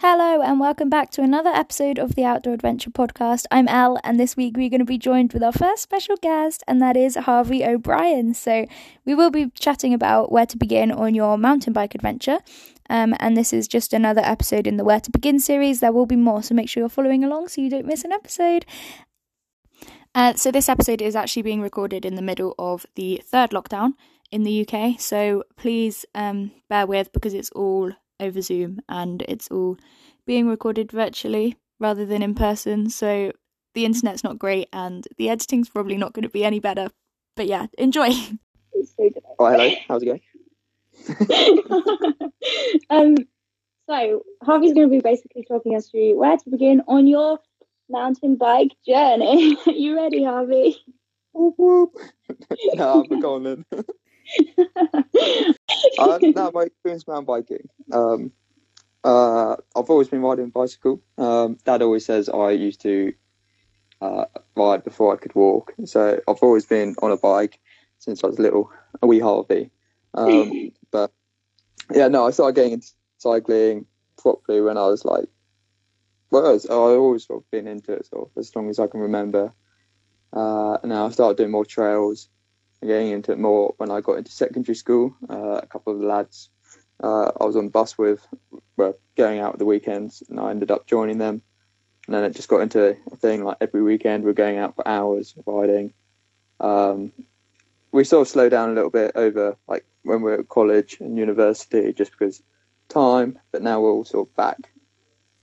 Hello, and welcome back to another episode of the Outdoor Adventure Podcast. I'm Elle, and this week we're going to be joined with our first special guest, and that is Harvey O'Brien. So, we will be chatting about where to begin on your mountain bike adventure. Um, and this is just another episode in the Where to Begin series. There will be more, so make sure you're following along so you don't miss an episode. Uh, so, this episode is actually being recorded in the middle of the third lockdown in the UK. So, please um, bear with because it's all over Zoom and it's all being recorded virtually rather than in person. So the internet's not great and the editing's probably not going to be any better. But yeah, enjoy. Oh, hello. How's it going? um, so Harvey's going to be basically talking us through where to begin on your mountain bike journey. you ready, Harvey? Whoop, whoop. no, I'm going then. Uh, no, my experience mountain biking. Um, uh, I've always been riding a bicycle. Um, Dad always says I used to uh, ride before I could walk, so I've always been on a bike since I was little, a wee Harvey. Um, but yeah, no, I started getting into cycling properly when I was like, well, I've always sort of been into it sort of as long as I can remember. Uh, and now I started doing more trails getting into it more when I got into secondary school. Uh, a couple of lads uh, I was on bus with were going out at the weekends, and I ended up joining them. And then it just got into a thing like every weekend we're going out for hours riding. Um, we sort of slowed down a little bit over like when we are at college and university, just because time. But now we're all sort of back.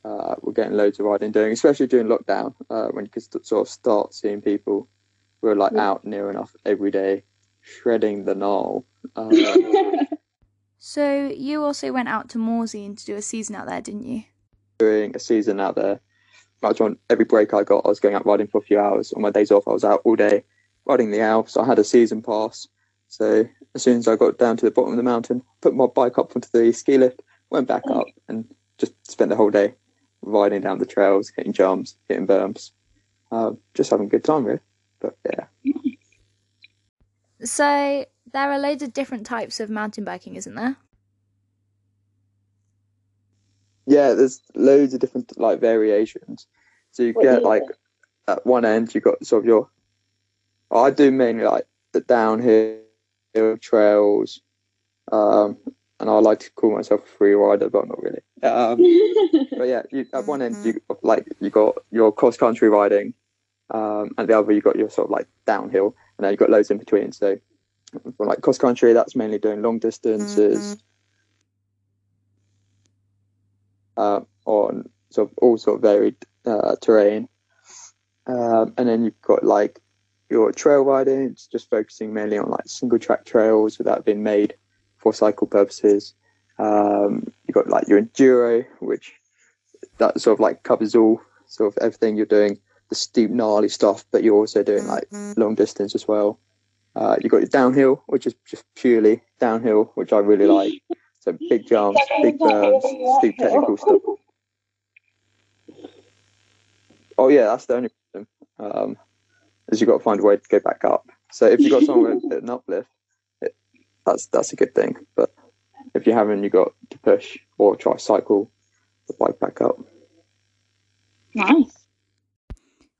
Uh, we're getting loads of riding doing, especially during lockdown uh, when you could sort of start seeing people we are like yeah. out near enough every day, shredding the gnarl. Um, so you also went out to Morzine to do a season out there, didn't you? Doing a season out there. Much on every break I got, I was going out riding for a few hours. On my days off, I was out all day riding the Alps. I had a season pass, so as soon as I got down to the bottom of the mountain, put my bike up onto the ski lift, went back up, and just spent the whole day riding down the trails, hitting jumps, hitting berms, uh, just having a good time, really. But yeah. So there are loads of different types of mountain biking, isn't there? Yeah, there's loads of different like variations. So you what get like at one end you got sort of your I do mainly like the downhill trails. Um, and I like to call myself a free rider, but not really. Um, but yeah, you, at one end you like you got your cross country riding, um, and the other you've got your sort of like downhill, and then you've got loads in between. So for like cross country, that's mainly doing long distances mm-hmm. uh, on sort of all sort of varied uh, terrain, um, and then you've got like your trail riding. It's just focusing mainly on like single track trails without being made for cycle purposes. Um, you've got like your enduro, which that sort of like covers all sort of everything you're doing the steep, gnarly stuff, but you're also doing like mm-hmm. long distance as well. Uh, you've got your downhill, which is just purely downhill, which I really like. So big jumps, big berms, steep technical stuff. Oh yeah, that's the only problem. Um, is you've got to find a way to go back up. So if you've got somewhere with an uplift, it, that's that's a good thing. But if you haven't, you've got to push or try cycle the bike back up. Nice.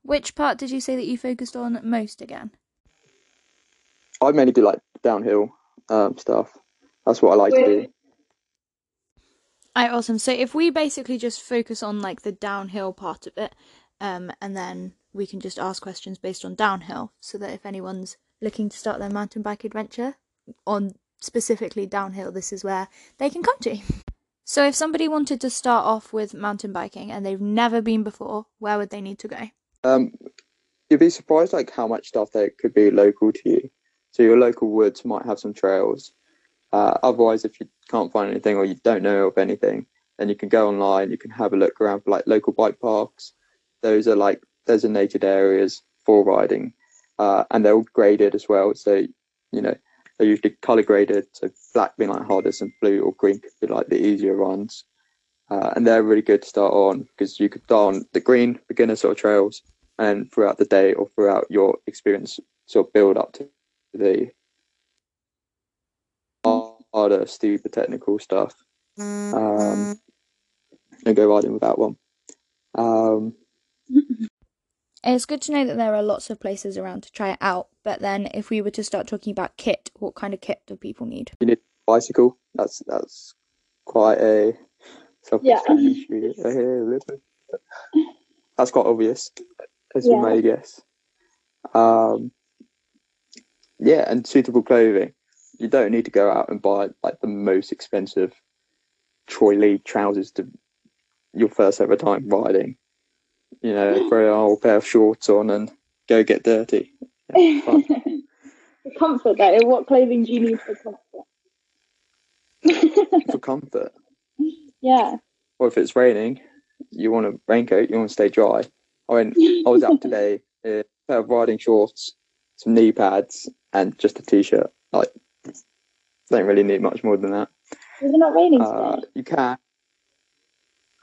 Which part did you say that you focused on most again? I mainly do like downhill um, stuff. That's what I like to do. I awesome. So if we basically just focus on like the downhill part of it, um, and then we can just ask questions based on downhill, so that if anyone's looking to start their mountain bike adventure on specifically downhill, this is where they can come to. So if somebody wanted to start off with mountain biking and they've never been before, where would they need to go? Um, you'd be surprised like how much stuff there could be local to you. So your local woods might have some trails. Uh, otherwise, if you can't find anything or you don't know of anything, then you can go online. You can have a look around for like local bike parks. Those are like designated areas for riding, uh, and they're all graded as well. So you know they're usually color graded. So black being like hardest and blue or green could be like the easier ones. Uh, and they're really good to start on because you could start on the green beginner sort of trails and throughout the day or throughout your experience sort of build up to the harder, steeper technical stuff. Um, don't go riding without one. Um, It's good to know that there are lots of places around to try it out. But then, if we were to start talking about kit, what kind of kit do people need? You need a bicycle. That's that's quite a Yeah. self-explanatory. here. That's quite obvious, as you Yeah. may guess. Um, yeah, and suitable clothing. You don't need to go out and buy like the most expensive Troy Lee trousers to your first ever time riding. You know, throw an old pair of shorts on and go get dirty. for comfort, though, what clothing do you need for comfort? For comfort. yeah. or if it's raining, you want a raincoat, you want to stay dry. I went, I was out today, in a pair of riding shorts, some knee pads, and just a t-shirt. Like, don't really need much more than that. Is it not raining Uh, today? you can.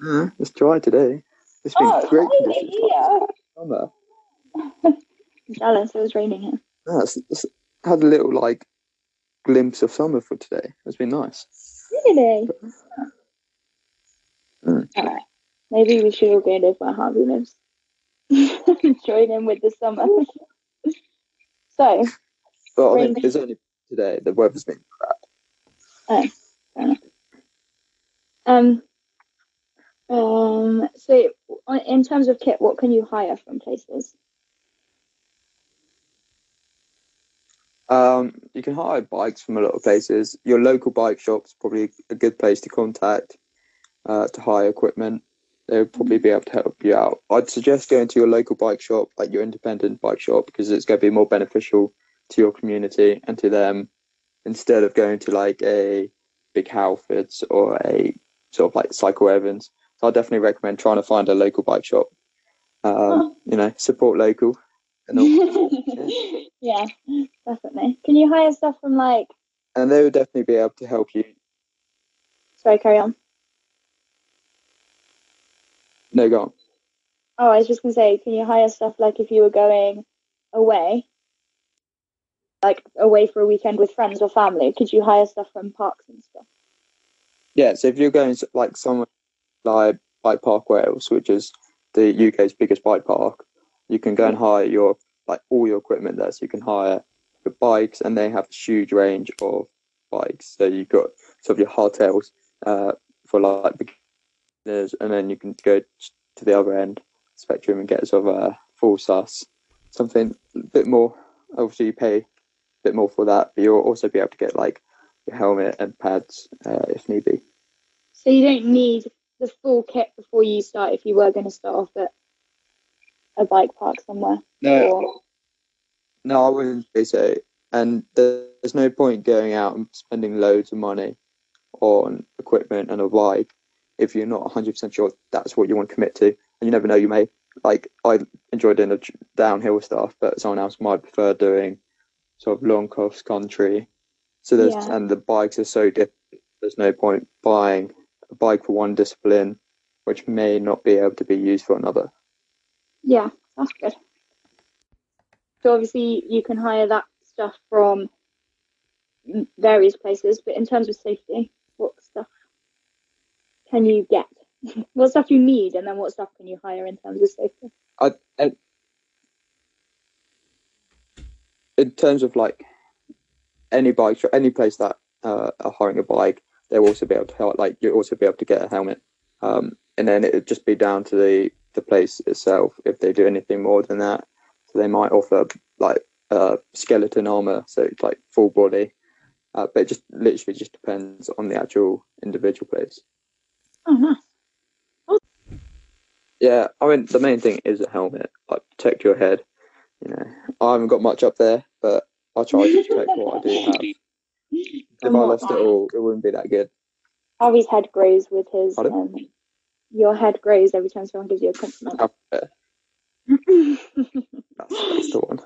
Uh, it's dry today. It's been Oh, great conditions for summer. jealous. It was raining here. Yeah, it's, it's had a little like glimpse of summer for today. It's been nice. Really? Mm. Alright. Maybe we should all go live where Harvey lives. Join in with the summer. so, But I mean, it's only today. The weather's been um, um, so in terms of kit, what can you hire from places? Um, you can hire bikes from a lot of places. Your local bike shop's probably a good place to contact uh, to hire equipment. They'll probably be able to help you out. I'd suggest going to your local bike shop, like your independent bike shop, because it's going to be more beneficial to your community and to them instead of going to like a big Halfords or a sort of like Cycle Evans. So I definitely recommend trying to find a local bike shop. Um, you know, support local. And all. yeah, definitely. Can you hire stuff from like? and they would definitely be able to help you. Sorry, carry on. No, go on. Oh, I was just gonna say, can you hire stuff like if you were going away, like away for a weekend with friends or family? Could you hire stuff from parks and stuff? Yeah, so if you're going to, like somewhere like Bike Park Wales, which is the UK's biggest bike park, you can go and hire your like all your equipment there. So you can hire your bikes, and they have a huge range of bikes. So you've got sort of your hardtails uh, for like beginners, and then you can go to the other end spectrum and get sort of a full sus, something a bit more. Obviously, you pay a bit more for that, but you'll also be able to get like your helmet and pads uh, if need be. So you don't need the full kit before you start if you were going to start off at a bike park somewhere. Or, No, I wouldn't say so. And there's no point going out and spending loads of money on equipment and a bike if you're not 100% sure that's what you want to commit to. And you never know, you may, like, I enjoy doing the downhill stuff, but someone else might prefer doing sort of long cross country. So there's, Yeah. and the bikes are so different, there's no point buying a bike for one discipline, which may not be able to be used for another. yeah, that's good. So obviously you can hire that stuff from various places, but in terms of safety, can you get? what stuff you need, and then what stuff can you hire in terms of safety? I, and in terms of like any bike shop, any place that uh, are hiring a bike, they'll also be able to help. Like you'll also be able to get a helmet, um, and then it'd just be down to the the place itself if they do anything more than that. So they might offer like uh, skeleton armor, so it's like full body, uh, but it just literally just depends on the actual individual place. Oh, nice. Yeah, I mean the main thing is a helmet, like protect your head. You know, I haven't got much up there, but I try to protect what I do have. If I what- lost it all, it wouldn't be that good. Harvey's head grows with his. Um, your head grows every time someone gives you a compliment. That's, that's the one.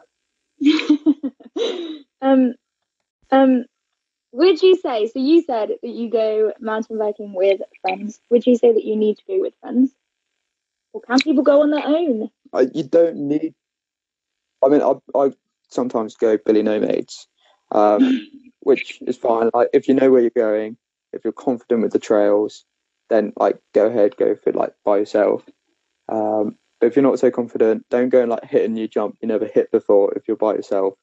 um, um, would you say? So you said that you go mountain biking with friends. Would you say that you need to go with friends, or can people go on their own? I, you don't need. I mean, I I sometimes go Billy No-Mates, um, which is fine. Like if you know where you're going, if you're confident with the trails, then like go ahead, go for it like by yourself. Um, but if you're not so confident, don't go and like hit a new jump you never hit before if you're by yourself.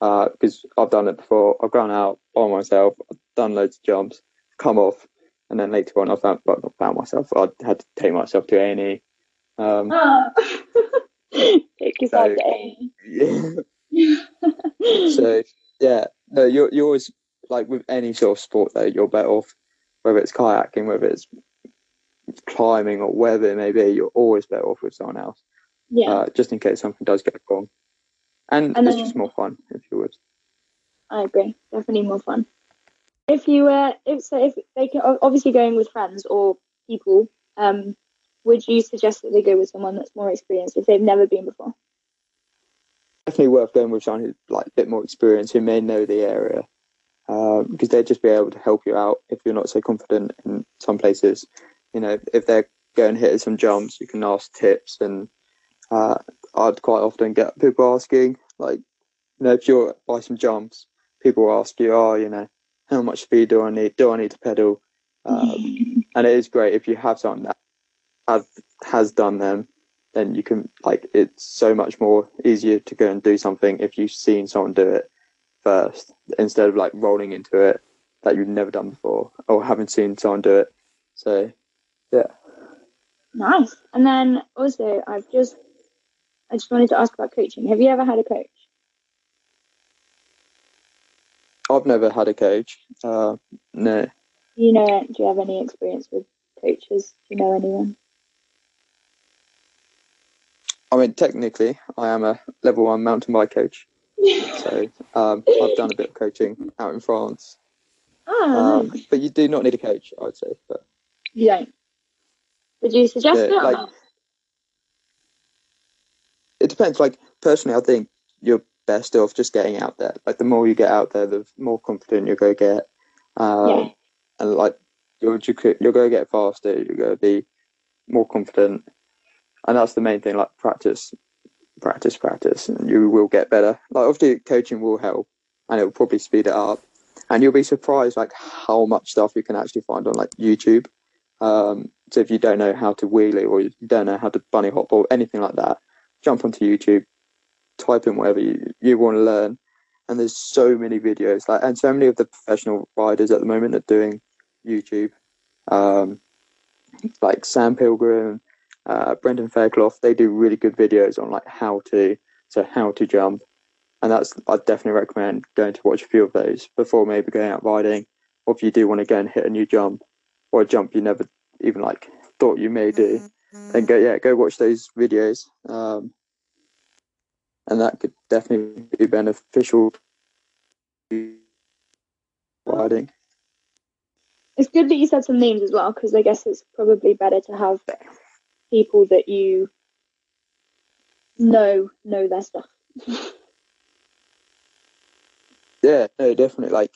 Because uh, I've done it before. I've gone out by myself, I've done loads of jumps, come off, and then later on I found, well, not found myself. I had to take myself to A and E. Um. Take yourself So- yeah. so yeah, no, you're you're always like with any sort of sport though, you're better off whether it's kayaking, whether it's climbing or whatever it may be, you're always better off with someone else. Yeah, Uh, just in case something does go wrong. And, And it's then- just more fun if you would. I agree. Definitely more fun. If you uh, if so, if they can obviously going with friends or people, um, would you suggest that they go with someone that's more experienced if they've never been before? Definitely worth going with someone who's like a bit more experienced, who may know the area. Um, because they'd just be able to help you out if you're not so confident in some places. You know, if they're going hitting some jumps, you can ask tips. And uh, I'd quite often get people asking, like, you know, if you're by some jumps, people ask you, oh, you know, how much speed do I need? Do I need to pedal? Um, and it is great if you have someone that have, has done them, then you can, like, it's so much more easier to go and do something if you've seen someone do it first instead of like rolling into it that you've never done before or haven't seen someone do it. So yeah. Nice. And then also, I've just I just wanted to ask about coaching. Have you ever had a coach? I've never had a coach. Uh, no, You know, do you have any experience with coaches? Do you know anyone? I mean technically I am a level one mountain bike coach. So um, I've done a bit of coaching out in France. Ah, Um, but you do not need a coach, I'd say. But you don't. Would you suggest Yeah, it? like- depends. Like personally, I think you're best off just getting out there. Like the more you get out there, the more confident you're gonna get. Um, Yeah. And like you're you're gonna get faster. You're gonna be more confident, and that's the main thing. Like practice, practice, practice, and you will get better. Like obviously, coaching will help, and it will probably speed it up. And you'll be surprised like how much stuff you can actually find on like YouTube. Um, so if you don't know how to wheelie or you don't know how to bunny hop or anything like that, jump onto YouTube, type in whatever you, you want to learn, and there's so many videos. Like, and so many of the professional riders at the moment are doing YouTube. Um, like Sam Pilgrim, uh, Brendan Fairclough, they do really good videos on like how to, so how to jump, and that's I'd definitely recommend going to watch a few of those before maybe going out riding, or if you do want to go and hit a new jump or a jump you never even like thought you may do then go yeah go watch those videos. Um, and that could definitely be beneficial riding. It's good that you said some names as well, because I guess it's probably better to have people that you know know their stuff. yeah no definitely. Like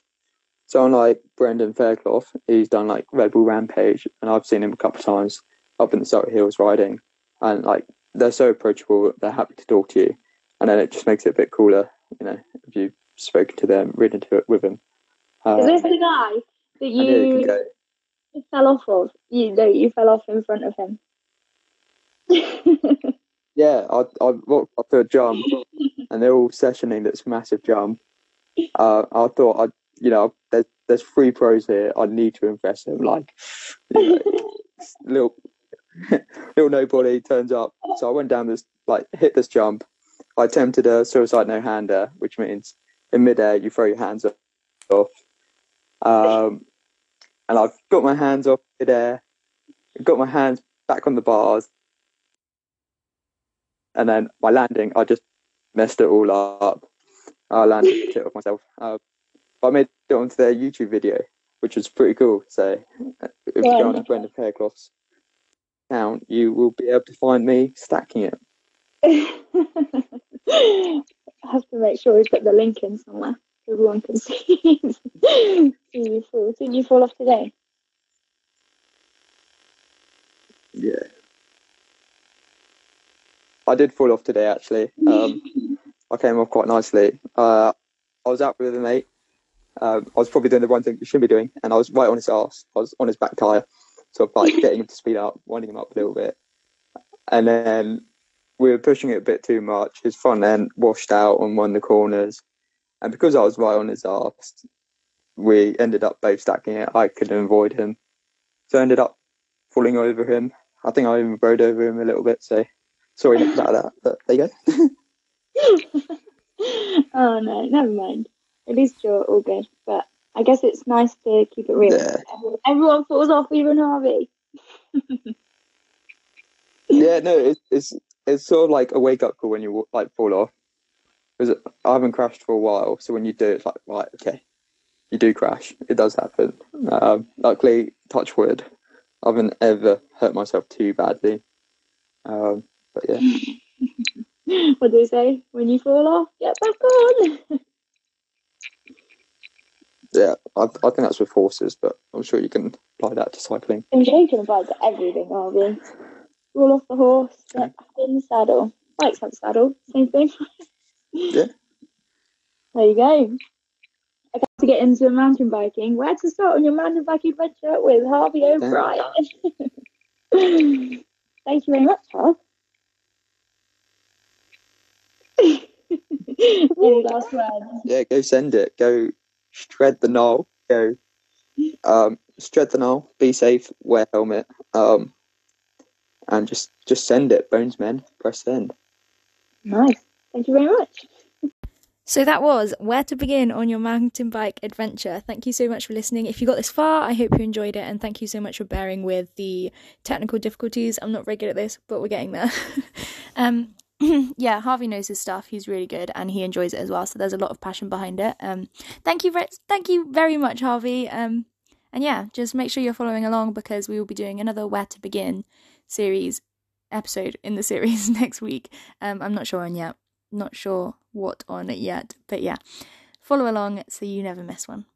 someone like Brendan Fairclough he's done like Red Bull Rampage and I've seen him a couple of times up in the Surrey Hills riding and like they're so approachable they're happy to talk to you and then it just makes it a bit cooler you know if you've spoken to them ridden to it with them um, Is this the guy that you you fell off of? You know, you fell off in front of him. Yeah, I I walked up to a jump, and they're all sessioning this massive jump. Uh, I thought I, you know, there's there's three pros here. I need to impress them. Like, you know, little little nobody turns up, so I went down this like hit this jump. I attempted a suicide no hander, which means in midair you throw your hands off. Um, and I've got my hands off midair, got my hands back on the bars, and then my landing, I just messed it all up. I landed it off myself. Uh, but I made it onto their YouTube video, which was pretty cool. So if you go on to Brendan Fairclough's account, you will be able to find me stacking it. I have to make sure we put the link in somewhere so everyone can see. see you fall. Didn't you fall off today? Yeah. I did fall off today, actually. Um, I came off quite nicely. Uh, I was out with a mate. Um, I was probably doing the one thing you shouldn't be doing, and I was right on his ass. I was on his back tire, sort of like getting him to speed up, winding him up a little bit, and then we were pushing it a bit too much. His front end washed out on one of the corners, and because I was right on his arse, we ended up both stacking it. I couldn't avoid him, so I ended up falling over him. I think I even rode over him a little bit. So sorry about that, but there you go. oh no, never mind. At least you're all good. But I guess it's nice to keep it real. Yeah. Everyone falls off, even Harvey. yeah, no, it's, it's it's sort of like a wake up call when you like fall off. Because I haven't crashed for a while, so when you do, it's like right, okay, you do crash. It does happen. Um, luckily, touch wood, I haven't ever hurt myself too badly. Um, but yeah. what do they say? When you fall off, get back on. Yeah, I, I think that's with horses, but I'm sure you can apply that to cycling. I'm sure you can apply to everything, Harvey. Roll off the horse, get mm. back in the saddle. Bike's on saddle, same thing. yeah. There you go. I got to get into mountain biking. Where to start on your mountain biking adventure with Harvey O'Brien? Thank you very much, Harv. Any last words? Yeah, go send it. Go shred the knoll. Go um, shred the knoll. Be safe. Wear helmet. Um, and just just send it. Bones men. Press send. Nice. Thank you very much. So that was where to begin on your mountain bike adventure. Thank you so much for listening. If you got this far, I hope you enjoyed it, and thank you so much for bearing with the technical difficulties. I'm not very good at this, but we're getting there. um, yeah, Harvey knows his stuff. He's really good, and he enjoys it as well. So there's a lot of passion behind it. Um, thank you, thank you very much, Harvey. Um, and yeah, just make sure you're following along because we will be doing another Where to Begin series episode in the series next week. Um, I'm not sure on yet. Not sure what on it yet, but yeah, follow along so you never miss one.